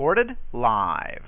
Recorded live.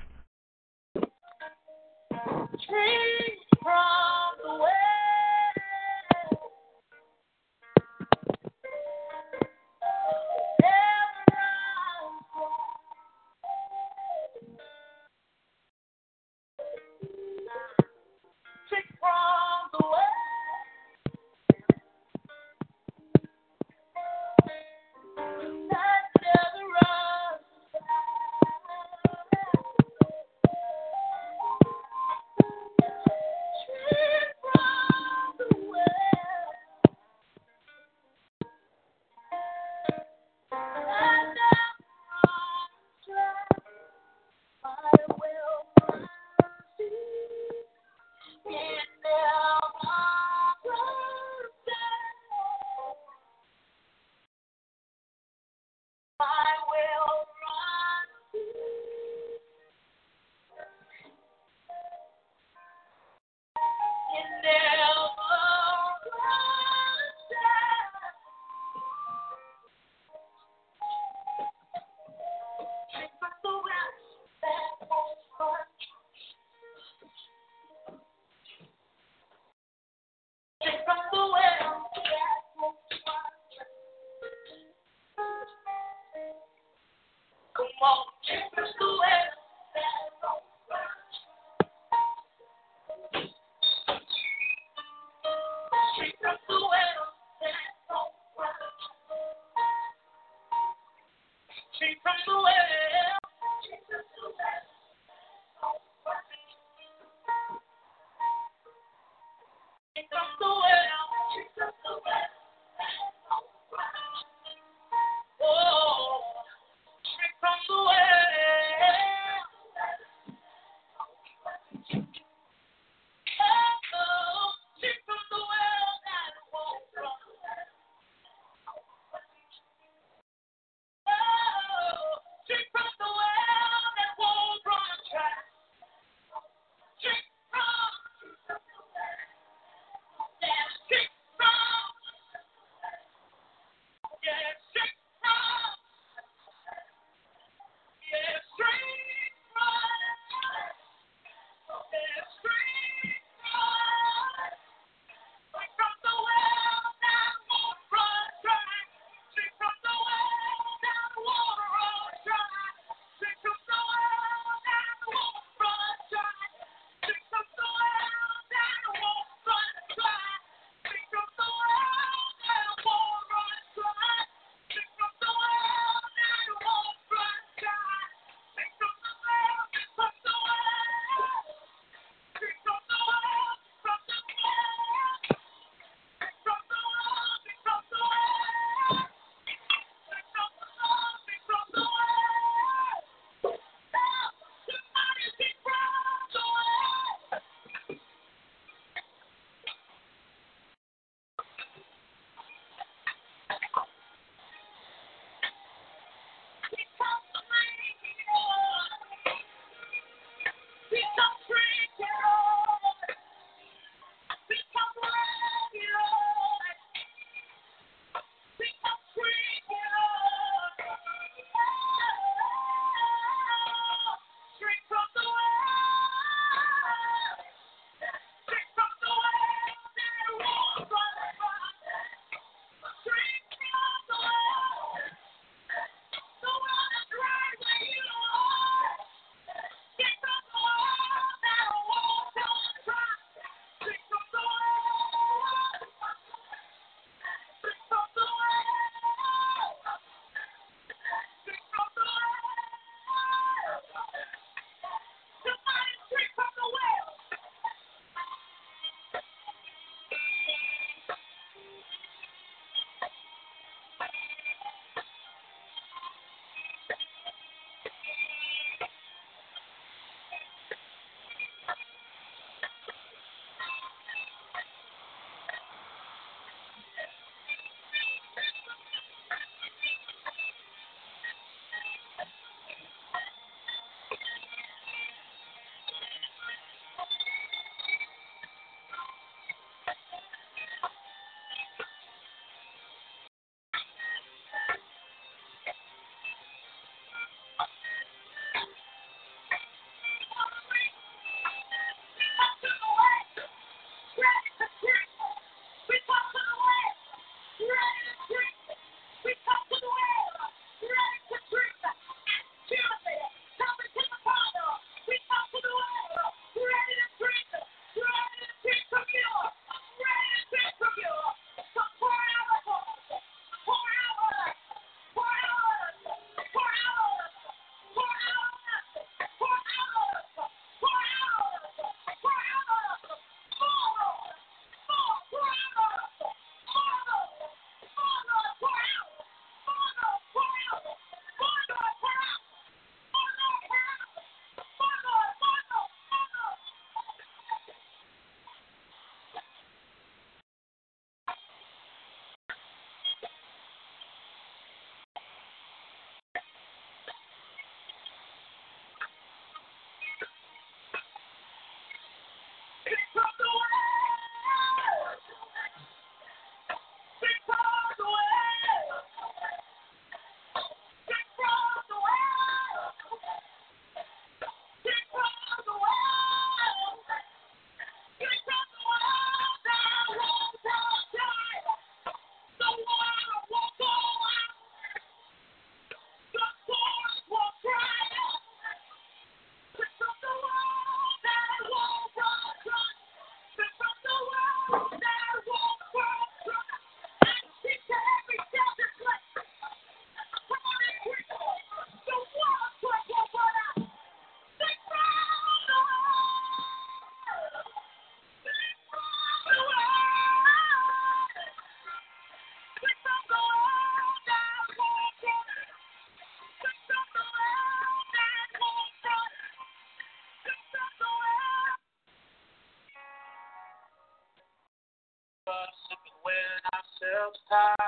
up high.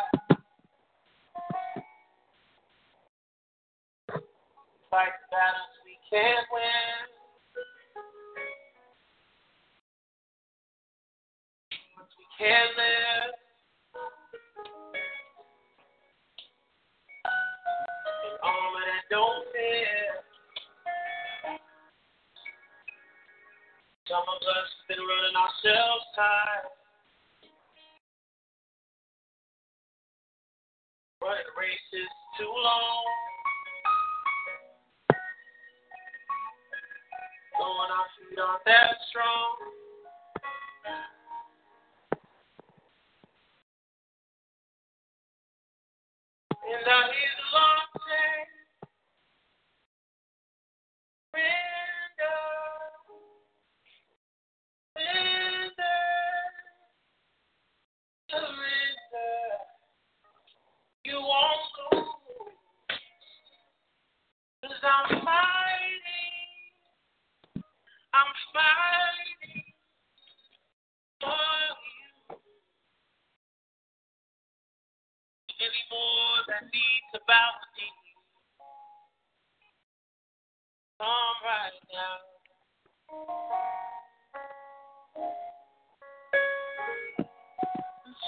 one I feed on that strong.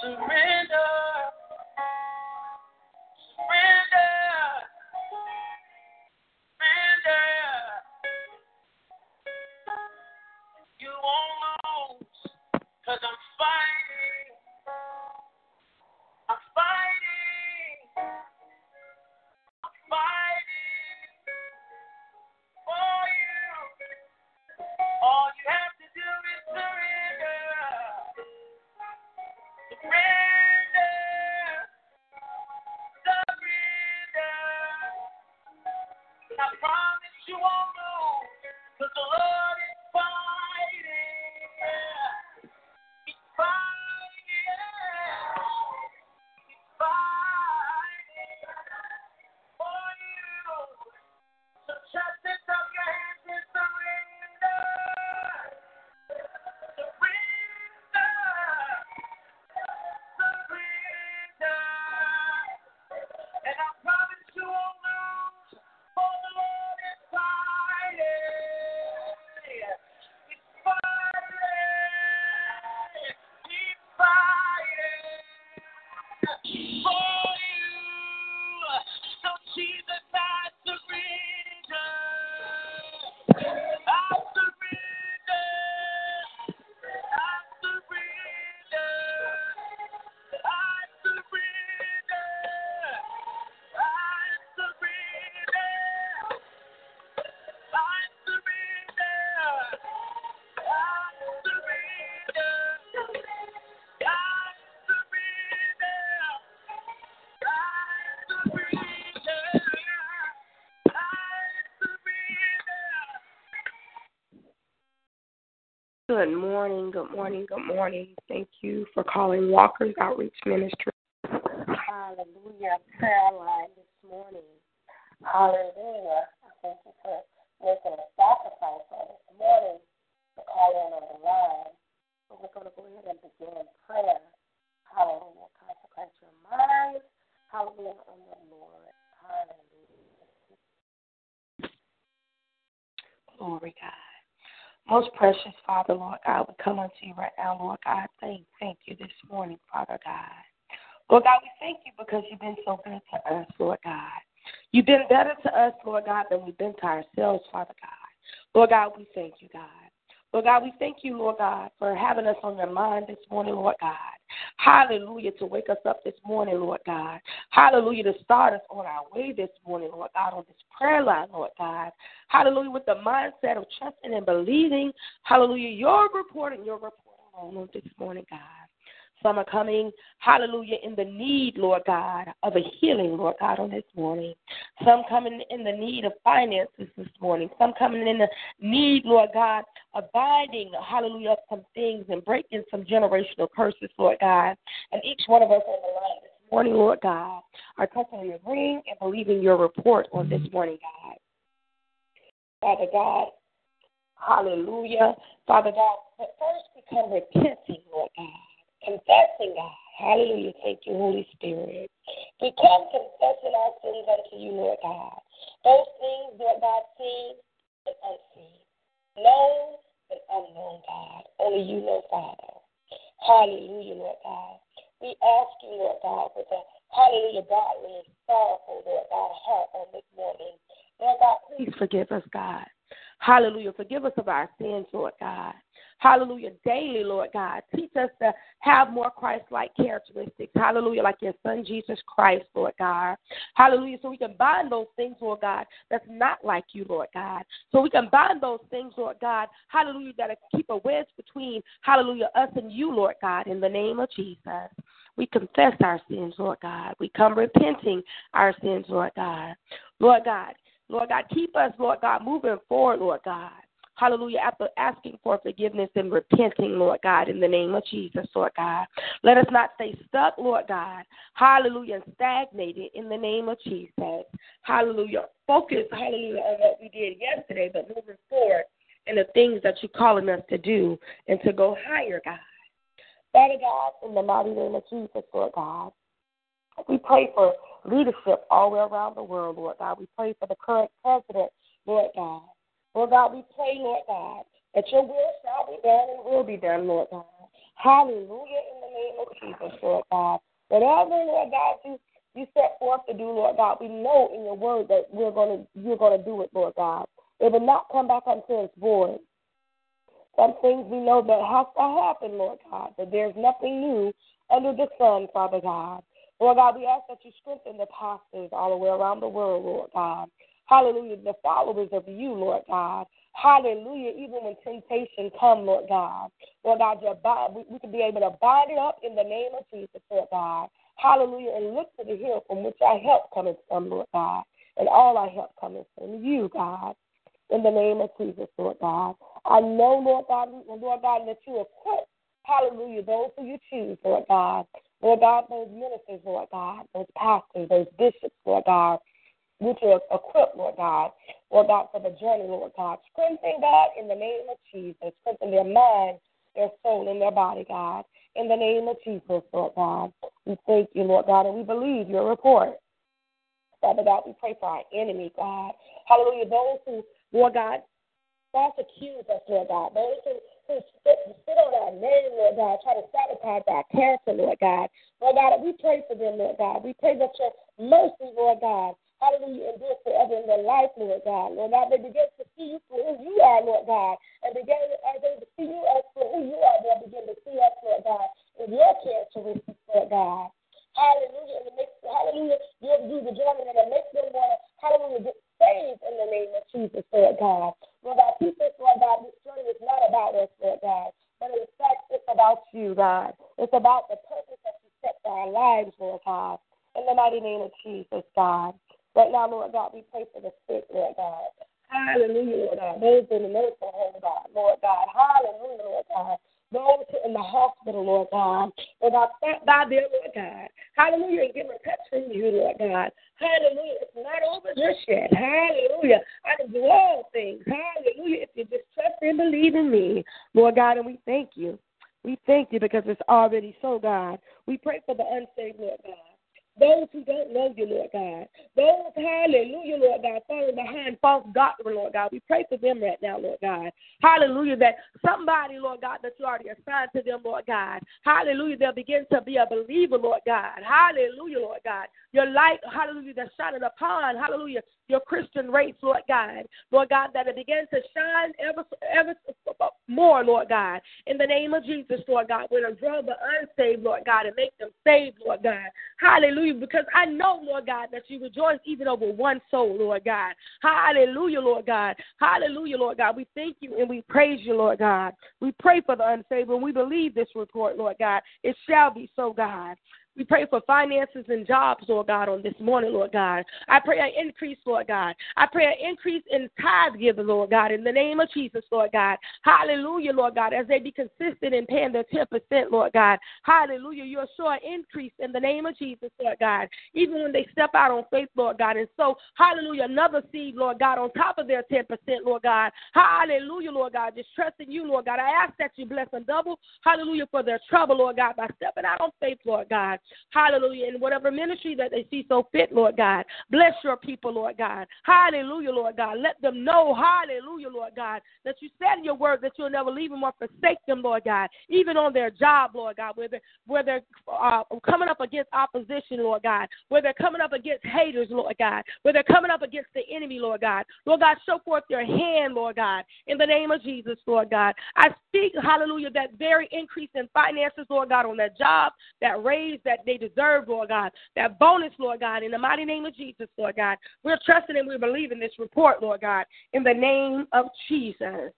Surrender. Good morning, good morning, good morning. Thank you for calling Walker's Outreach Ministry. Hallelujah. Prayer line this morning. Hallelujah. I thank you for making a sacrifice on this morning to call in on the line. So we're going to go ahead and begin prayer. Hallelujah. Consecrate your mind. Hallelujah on the Lord. Hallelujah. Glory, God. Most precious Father, Lord God, we come unto you right now, Lord God. Thank, thank you this morning, Father God. Lord God, we thank you because you've been so good to us, Lord God. You've been better to us, Lord God, than we've been to ourselves, Father God. Lord God, we thank you, God. Lord God, we thank you, Lord God, for having us on your mind this morning, Lord God. Hallelujah, to wake us up this morning, Lord God. Hallelujah, to start us on our way this morning, Lord God, on this prayer line, Lord God. Hallelujah, with the mindset of trusting and believing, hallelujah, your report and your report alone on this morning, God. Some are coming, hallelujah, in the need, Lord God, of a healing, Lord God, on this morning. Some coming in the need of finances this morning. Some coming in the need, Lord God, of binding, hallelujah, up some things and breaking some generational curses, Lord God. And each one of us on the line this morning, Lord God, are touching your agreeing and believing your report on this morning, God. Father God, hallelujah. Father God, but first become repenting, Lord God confessing, God, Hallelujah. Thank you, Holy Spirit. We come confessing our sins unto you, Lord God. Those things, Lord God, seen and unseen, known and unknown, God. Only you know, Father. Hallelujah, Lord God. We ask you, Lord God, with a hallelujah, godly and sorrowful, Lord God, heart on this morning. Lord God, please forgive us, God. Hallelujah. Forgive us of our sins, Lord God. Hallelujah. Daily, Lord God. Teach us to have more Christ like characteristics. Hallelujah. Like your son Jesus Christ, Lord God. Hallelujah. So we can bind those things, Lord God, that's not like you, Lord God. So we can bind those things, Lord God. Hallelujah. That keep a wedge between, hallelujah, us and you, Lord God, in the name of Jesus. We confess our sins, Lord God. We come repenting our sins, Lord God. Lord God, Lord God, keep us, Lord God, moving forward, Lord God. Hallelujah. After asking for forgiveness and repenting, Lord God, in the name of Jesus, Lord God. Let us not stay stuck, Lord God. Hallelujah. And stagnated in the name of Jesus. Hallelujah. Focus, hallelujah, on what we did yesterday, but moving forward in the things that you're calling us to do and to go higher, God. Father God, in the mighty name of Jesus, Lord God, we pray for leadership all around the world, Lord God. We pray for the current president, Lord God. Lord God, we pray, Lord God, that your will shall be done and will be done, Lord God. Hallelujah in the name of Jesus, Lord God. Whatever, Lord God, you you set forth to do, Lord God, we know in your word that we're gonna you're gonna do it, Lord God. It will not come back unto its void. Some things we know that has to happen, Lord God, that there's nothing new under the sun, Father God. Lord God, we ask that you strengthen the pastors all the way around the world, Lord God. Hallelujah. The followers of you, Lord God. Hallelujah. Even when temptation come, Lord God. Lord God, we, we can be able to bind it up in the name of Jesus, Lord God. Hallelujah. And look to the hill from which our help coming from, Lord God. And all our help coming from you, God. In the name of Jesus, Lord God. I know, Lord God, Lord God, that you equip, hallelujah, those who you choose, Lord God. Lord God, those ministers, Lord God, those pastors, those bishops, Lord God, which are equip, Lord God, Lord God, for the journey, Lord God. Strengthen, God, in the name of Jesus. Strengthen their mind, their soul, and their body, God. In the name of Jesus, Lord God. We thank you, Lord God, and we believe your report. Father God, we pray for our enemy, God. Hallelujah. Those who, Lord God, false accuse us, Lord God. Those who who sit, on our name, Lord God, try to sabotage our character, Lord God. Lord God, we pray for them, Lord God. We pray that your mercy, Lord God, hallelujah, and endure forever in their life, Lord God. Lord God, they begin to see you for who you are, Lord God, and begin as they see you as for who you are, they'll begin to see us, Lord God, in your characteristics, Lord God. Hallelujah. And it makes, hallelujah, you'll do the journey and it makes them want to, hallelujah, get saved in the name of Jesus, Lord God. Lord God, teach us, Lord God, this journey is not about us, Lord God, but in fact, it's about you, God. It's about the purpose that you set for our lives, Lord God. In the mighty name of Jesus, God. Right now, Lord God, we pray for the sick, Lord God. Hallelujah, Lord God. Those in the medical home, God, Lord God. Hallelujah, Lord God those in the hospital, Lord God. Lord God, stop by there, Lord God. Hallelujah. And give a touch from you, Lord God. Hallelujah. It's not over just yet. Hallelujah. I can do all things. Hallelujah. If you just trust and believe in me, Lord God, and we thank you. We thank you because it's already so, God. We pray for the unsaved, Lord God. Those who don't know you, Lord God. Those, hallelujah, Lord God, falling behind false doctrine, Lord God. We pray for them right now, Lord God. Hallelujah, that somebody, Lord God, that you already assigned to them, Lord God. Hallelujah, they'll begin to be a believer, Lord God. Hallelujah, Lord God. Your light, hallelujah, that's shining upon, hallelujah, your Christian race, Lord God. Lord God, that it begins to shine ever, ever more, Lord God. In the name of Jesus, Lord God, it draw the unsaved, Lord God, and make them saved, Lord God. Hallelujah, because I know, Lord God, that you rejoice even over one soul, Lord God. Hallelujah, Lord God. Hallelujah, Lord God. We thank you and we praise you, Lord God. We pray for the unsaved and we believe this report, Lord God. It shall be so, God. We pray for finances and jobs, Lord God, on this morning, Lord God. I pray an increase, Lord God. I pray an increase in tithe giving, Lord God, in the name of Jesus, Lord God. Hallelujah, Lord God, as they be consistent in paying their 10%, Lord God. Hallelujah. You'll show an increase in the name of Jesus, Lord God. Even when they step out on faith, Lord God. And so, hallelujah, another seed, Lord God, on top of their 10%, Lord God. Hallelujah, Lord God. Just trusting you, Lord God. I ask that you bless them double, hallelujah, for their trouble, Lord God, by stepping out on faith, Lord God. Hallelujah. In whatever ministry that they see so fit, Lord God. Bless your people, Lord God. Hallelujah, Lord God. Let them know, hallelujah, Lord God, that you said in your word that you'll never leave them or forsake them, Lord God. Even on their job, Lord God, where they're, where they're uh, coming up against opposition, Lord God, where they're coming up against haters, Lord God, where they're coming up against the enemy, Lord God. Lord God, show forth your hand, Lord God, in the name of Jesus, Lord God. I speak, hallelujah, that very increase in finances, Lord God, on that job, that raise that they deserve, Lord God, that bonus, Lord God, in the mighty name of Jesus, Lord God. We're trusting and we're believing this report, Lord God, in the name of Jesus.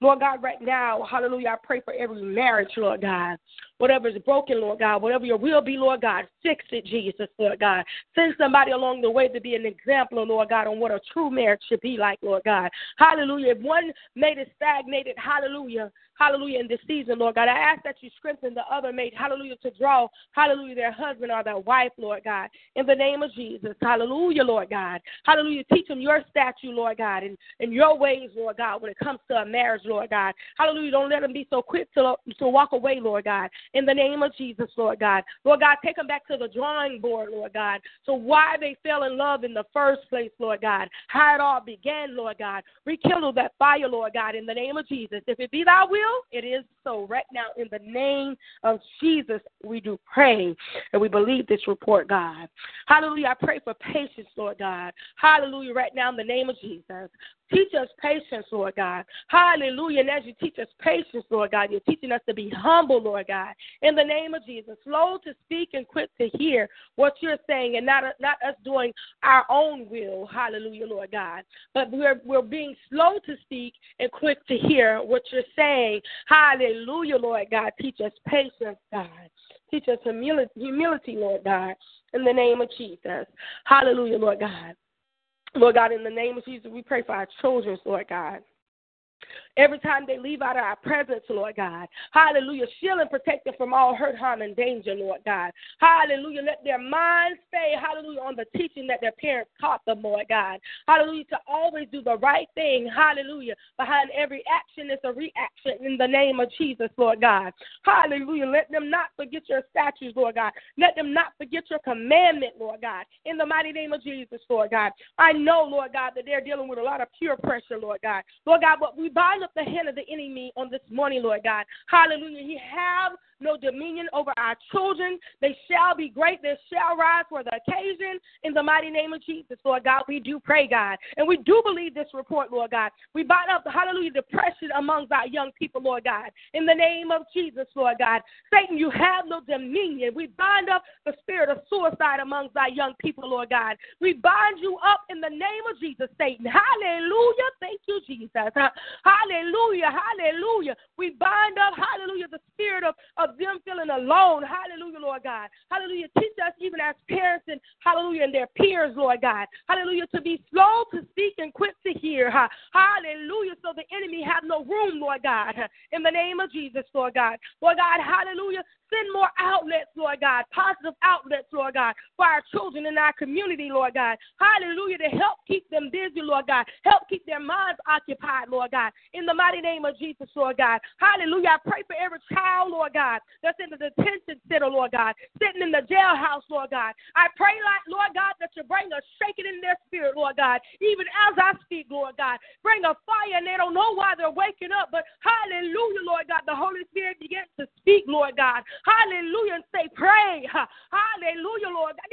Lord God, right now, hallelujah, I pray for every marriage, Lord God. Whatever is broken, Lord God, whatever your will be, Lord God, fix it, Jesus, Lord God. Send somebody along the way to be an example, Lord God, on what a true marriage should be like, Lord God. Hallelujah. If one made it stagnated, hallelujah, hallelujah, in this season, Lord God. I ask that you strengthen the other mate, hallelujah, to draw, hallelujah, their husband or their wife, Lord God, in the name of Jesus. Hallelujah, Lord God. Hallelujah. Teach them your statue, Lord God, and, and your ways, Lord God, when it comes to a marriage, Lord God. Hallelujah. Don't let them be so quick to, to walk away, Lord God, in the name of Jesus, Lord God. Lord God, take them back to the drawing board, Lord God. So why they fell in love in the first place, Lord God, how it all began, Lord God. Rekindle that fire, Lord God, in the name of Jesus. If it be thy will, it is so. Right now, in the name of Jesus, we do pray and we believe this report, God. Hallelujah. I pray for patience, Lord God. Hallelujah. Right now, in the name of Jesus. Teach us patience, Lord God. Hallelujah. And as you teach us patience, Lord God, you're teaching us to be humble, Lord God. In the name of Jesus, slow to speak and quick to hear what you're saying and not, not us doing our own will. Hallelujah, Lord God. But we're, we're being slow to speak and quick to hear what you're saying. Hallelujah, Lord God. Teach us patience, God. Teach us humility, humility, Lord God, in the name of Jesus. Hallelujah, Lord God. Lord God, in the name of Jesus, we pray for our children, Lord God. Every time they leave out of our presence, Lord God. Hallelujah. Shield and protect them from all hurt, harm, and danger, Lord God. Hallelujah. Let their minds stay, hallelujah, on the teaching that their parents taught them, Lord God. Hallelujah. To always do the right thing. Hallelujah. Behind every action is a reaction in the name of Jesus, Lord God. Hallelujah. Let them not forget your statutes, Lord God. Let them not forget your commandment, Lord God. In the mighty name of Jesus, Lord God. I know, Lord God, that they're dealing with a lot of peer pressure, Lord God. Lord God, but we bind up the hand of the enemy on this morning, Lord God. Hallelujah. He have no dominion over our children. They shall be great. They shall rise for the occasion. In the mighty name of Jesus, Lord God, we do pray, God. And we do believe this report, Lord God. We bind up, the hallelujah, depression amongst our young people, Lord God. In the name of Jesus, Lord God. Satan, you have no dominion. We bind up the spirit of suicide amongst our young people, Lord God. We bind you up in the name of Jesus, Satan. Hallelujah. Thank you, Jesus. Hallelujah. Hallelujah. We bind up, hallelujah, the spirit of, of them feeling alone. Hallelujah, Lord God. Hallelujah. Teach us even as parents and hallelujah and their peers, Lord God. Hallelujah. To be slow to speak and quick to hear. Hallelujah. So the enemy have no room, Lord God. In the name of Jesus, Lord God. Lord God, hallelujah. Send more outlets, Lord God, positive outlets, Lord God, for our children in our community, Lord God. Hallelujah, to help keep them busy, Lord God. Help keep their minds occupied, Lord God. In the mighty name of Jesus, Lord God. Hallelujah. I pray for every child, Lord God, that's in the detention center, Lord God, sitting in the jailhouse, Lord God. I pray, like, Lord God, that you bring a shaking in their spirit, Lord God, even as I speak, Lord God. Bring a fire, and they don't know why they're waking up, but hallelujah, Lord God. The Holy Spirit begins to speak, Lord God. Hallelujah. And say, pray. Hallelujah, Lord. God.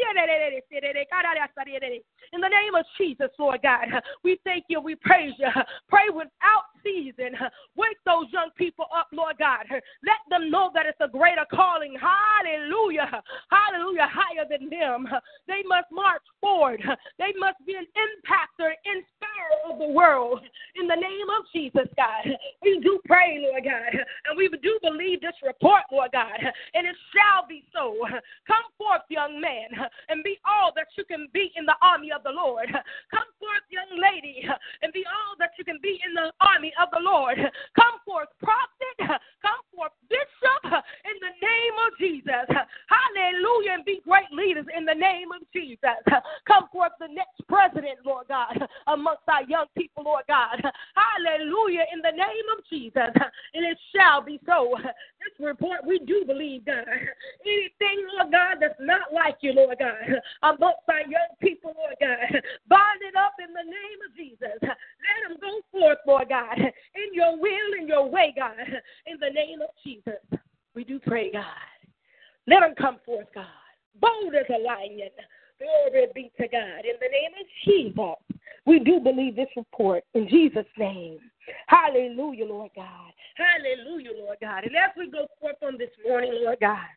In the name of Jesus, Lord God, we thank you. We praise you. Pray without season. Wake those young people up, Lord God. Let them know that it's a greater calling. Hallelujah. Hallelujah. Higher than them. They must march forward. They must be an impactor, inspirer care of the world. In the name of Jesus, God, we do pray, Lord God, and we do believe this report, Lord God, and it shall be so. Come forth, young man, and be all that you can be in the army of the Lord. Come forth, young lady, and be all that you can be in the army of the Lord. Come forth, prophet. Come forth, bishop, in the name of Jesus. Hallelujah, and be great leaders in the name of Jesus. Come forth, the next president, Lord God, amongst our young people, Lord God. Hallelujah, in the name of Jesus. And it shall be so. This report, we do believe, God. Anything, Lord God, that's not like you, Lord God, amongst our young people, Lord God, bind it up in the name of Jesus. Let them go forth, Lord God, in your will and your way, God, in the name of Jesus. We do pray, God. Let them come forth, God, bold as a lion. Glory be to God. In the name of Jesus, we do believe this report in Jesus' name. Hallelujah, Lord God. Hallelujah, Lord God. And as we go forth on this morning, Lord God,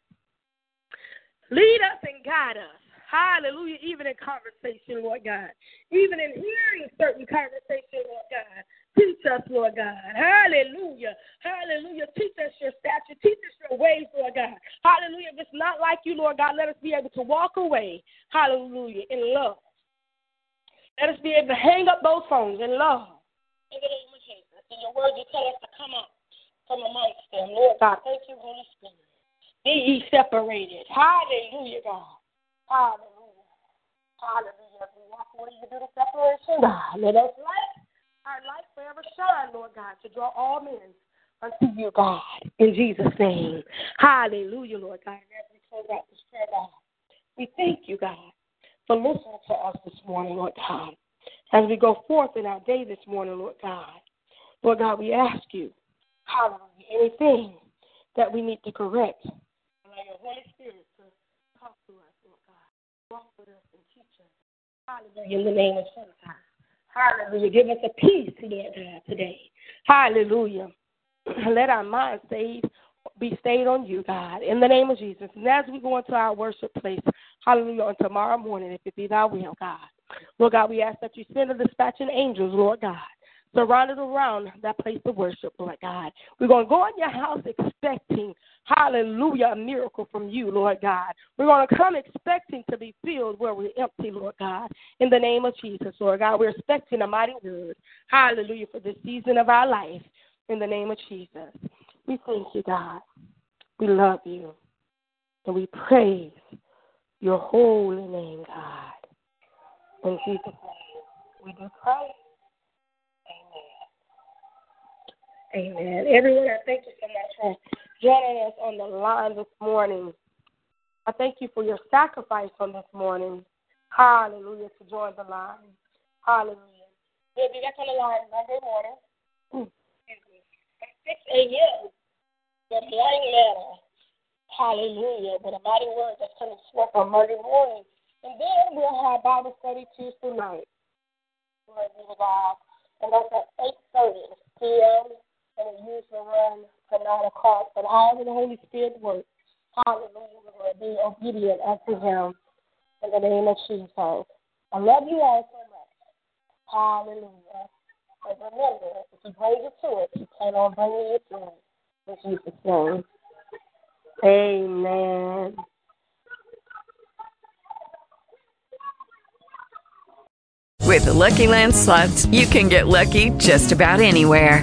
lead us and guide us. Hallelujah, even in conversation, Lord God. Even in hearing certain conversation, Lord God. Teach us, Lord God. Hallelujah. Hallelujah. Teach us your statute. Teach us your ways, Lord God. Hallelujah. If it's not like you, Lord God, let us be able to walk away. Hallelujah. In love. Let us be able to hang up those phones in love. In the name of Jesus. In your word, you tell us to come up from amongst them. Lord God, thank you, Holy Spirit. Be ye separated. Hallelujah, God. Hallelujah. Hallelujah. We walk away, you do the separation, God. Let us light our light forever shine, Lord God, to draw all men unto you, God. In Jesus' name. Hallelujah, Lord God. And as we close out this prayer, God, we thank you, God, for listening to us this morning, Lord God. As we go forth in our day this morning, Lord God, Lord God, we ask you, hallelujah, anything that we need to correct, allow your Holy Spirit to talk to us, Lord God. Walk with us and teach us. Hallelujah, in the name of Jesus. Hallelujah. Give us a peace, Lord God, today. Hallelujah. Let our minds stay, be stayed on you, God, in the name of Jesus. And as we go into our worship place, hallelujah, on tomorrow morning, if it be thy will, God. Lord God, we ask that you send the dispatching angels, Lord God, surrounded around that place of worship, Lord God. We're going to go in your house expecting, hallelujah, a miracle from you, Lord God. We're going to come expecting to be filled where we're empty, Lord God, in the name of Jesus, Lord God. We're expecting a mighty word, hallelujah, for this season of our life, in the name of Jesus. We thank you, God. We love you. And we praise your holy name, God. In Jesus' name, we do pray. Amen. Everyone, I thank you so much for joining us on the line this morning. I thank you for your sacrifice on this morning. Hallelujah. To join the line. Hallelujah. We'll be back on the line Monday morning. At 6 a.m. The morning manner. Hallelujah. With a mighty word that's coming forth on Monday morning. And then we'll have Bible study Tuesday night. Glory be to God. And that's at 8.30 p.m. And it used usually runs to 9 o'clock. But however the Holy Spirit works, hallelujah, to be obedient unto Him in the name of Jesus. I love you all so much. Hallelujah. And remember, if you bring it to it, you plan on bringing it to it. In Jesus' name. Amen. With the Lucky Land slots, you can get lucky just about anywhere.